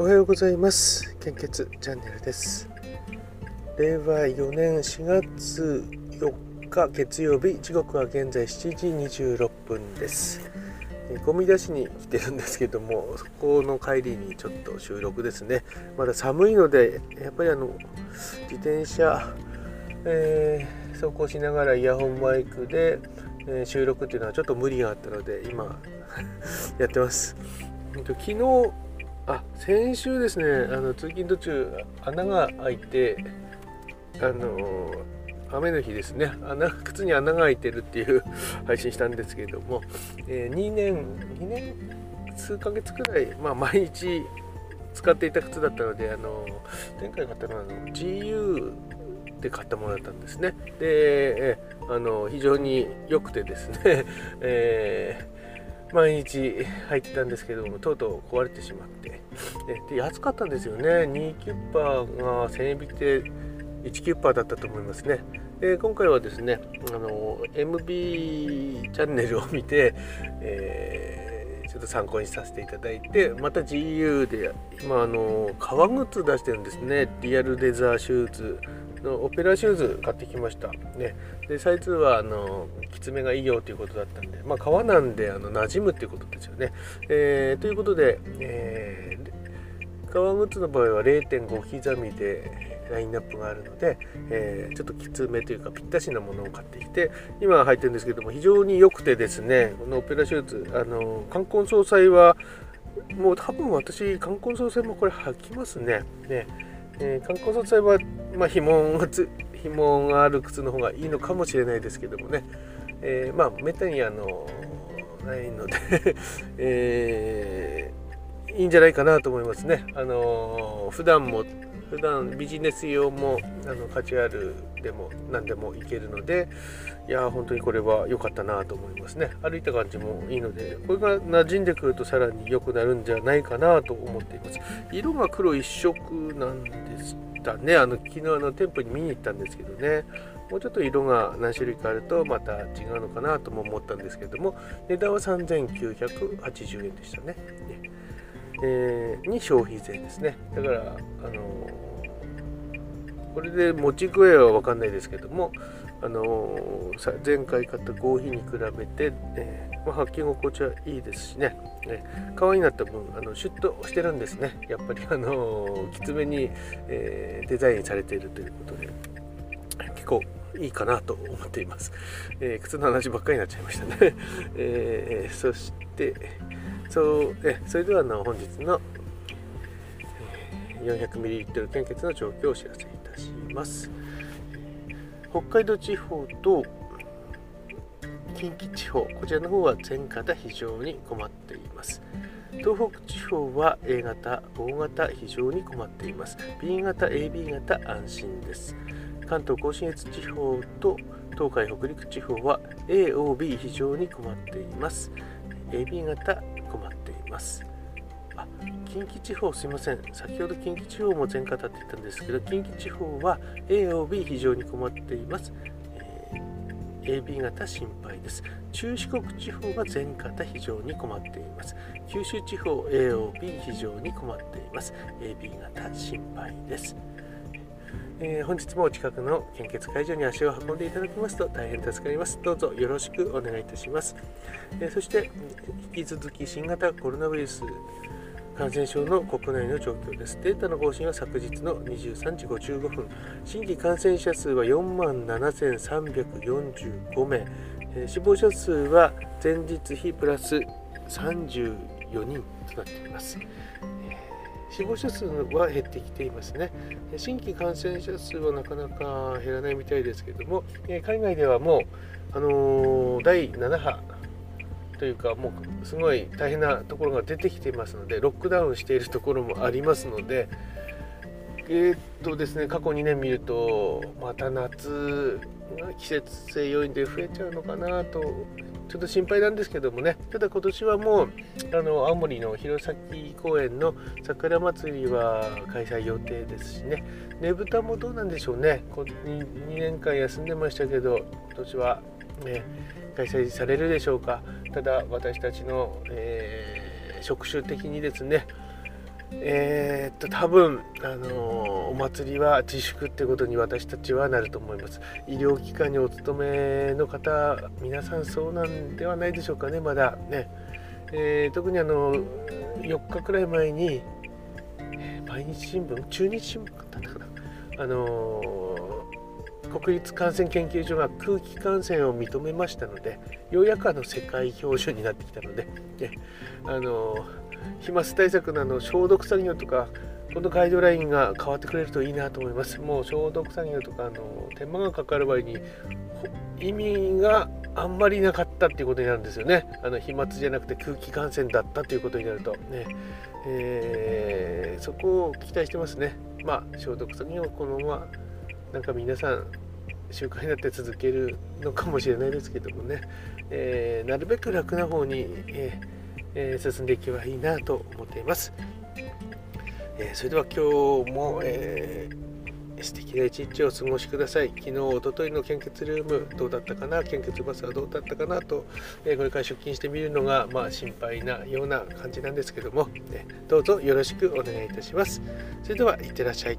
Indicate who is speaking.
Speaker 1: おはようございます。献血チャンネルです。令和4年4月4日月曜日時刻は現在7時26分です。ゴミ出しに来てるんですけどもそこの帰りにちょっと収録ですね。まだ寒いのでやっぱりあの自転車、えー、走行しながらイヤホンマイクで、え、収録っていうのはちょっと無理があったので今 やってます。昨日あ先週ですねあの通勤途中穴が開いてあの雨の日ですね。穴靴に穴が開いてるっていう配信したんですけれども、えー、2年2年数ヶ月くらい、まあ、毎日使っていた靴だったのであの前回買ったのはあの GU で買ったものだったんですね。で、えー、あの非常に良くてですね、えー毎日入ったんですけどもとうとう壊れてしまって。で安かったんですよね。2キュッパーが1000円引きで1キュッパーだったと思いますね。で今回はですねあの MB チャンネルを見て、えー、ちょっと参考にさせていただいてまた GU で今あの革靴出してるんですね。リアルレザーシューズ。のオペラシューズ買ってきました、ね、でサイズはあのきつめがいいよということだったんで、まあ、革なんであの馴染むっていうことですよね、えー、ということで、えー、革靴の場合は0.5刻みでラインナップがあるので、えー、ちょっときつめというかぴったしなものを買ってきて今入ってるんですけども非常に良くてですねこのオペラシューズあの冠婚葬祭はもう多分私冠婚葬祭もこれ履きますね。ね。えー、観光素材は、まあ、紐紐がある靴の方がいいのかもしれないですけどもね、えー、まあめったにあのないので えー、いいんじゃないかなと思いますね。あの普段も普段ビジネス用もあの価値あるでも何でもいけるのでいや本当にこれは良かったなと思いますね。歩いた感じもいいのでこれが馴染んでくるとさらに良くなるんじゃないかなと思っています。色が黒一色なんでしたね。あの昨日あの店舗に見に行ったんですけどね。もうちょっと色が何種類かあるとまた違うのかなとも思ったんですけども値段は3980円でしたね。ね。えー、に消費税ですね。だから、あの、これで持ち具合は分かんないですけども、あの、前回買ったコーヒーに比べて、えまあ、履き心地はいいですしね。ね可愛いなった分あのシュッとしてるんですね。やっぱり、あのきつめに、えデザインされているということで結構いいかなと思っています、え靴の話ばっかりになっちゃいましたね、えそしてそうえそれではの本日の 400ml 献血の状況をお知らせいたします。北海道地方と近畿地方こちらの方は全型非常に困っています。東北地方は A 型 O 型非常に困っています。B 型 AB 型安心です。関東甲信越地方と東海北陸地方は AOB 非常に困っています。AB 型困っています。あ近畿地方すいません。先ほど近畿地方も全型って言ったんですけど近畿地方は A を B 非常に困っています、えー、AB 型心配です。中四国地方は全型非常に困っています。九州地方 A を B 非常に困っています。AB 型心配です。えー、本日もお近くの献血会場に足を運んでいただきますと大変助かります。どうぞよろしくお願いいたします。えー、そして、引き続き新型コロナウイルス感染症の国内の状況です。データの更新は昨日の23時55分。新規感染者数は4万7345名。えー、死亡者数は前日比プラス34人となっています。死亡者数は減ってきていますね。新規感染者数はなかなか減らないみたいですけども、海外ではもう、あの、第7波というか、もうすごい大変なところが出てきていますので、ロックダウンしているところもありますので、えー、っとですね、過去2年見ると、また夏、季節性要因で増えちゃうのかなとちょっと心配なんですけどもね。ただ今年はもうあの青森の弘前公園の桜まつりは開催予定ですしね。ねぶたもどうなんでしょうね。2, 2年間休んでましたけど今年は、ね、開催されるでしょうか。ただ私たちの、えー、職種的にですねえー、っと多分、あの、お祭りは自粛ってことに私たちはなると思います。医療機関にお勤めの方皆さんそうなんではないでしょうかね。まだね、えー、特にあの4日くらい前に、毎日新聞中日新聞だったかな。あの国立感染研究所が空気感染を認めましたのでようやくあの世界標準になってきたので、ね、あの飛沫対策のあの消毒作業とかこのガイドラインが変わってくれるといいなと思います。もう消毒作業とかあの手間がかかる場合に意味があんまりなかったっていうことになるんですよね。あの飛沫じゃなくて空気感染だったということになると。ね、えー、そこを期待してますね。まあ消毒作業このままなんか皆さん習慣になって続けるのかもしれないですけどもね、えー、なるべく楽な方に、えーえー、進んでいけばいいなと思っています。えー、それでは今日も、えー、素敵な一日をお過ごしください。昨日、おとといの献血ルームどうだったかな、献血バスはどうだったかな？と、えこれから出勤してみるのが、まあ、心配なような感じなんですけども、ね、どうぞよろしくお願いいたします。それでは、いってらっしゃい。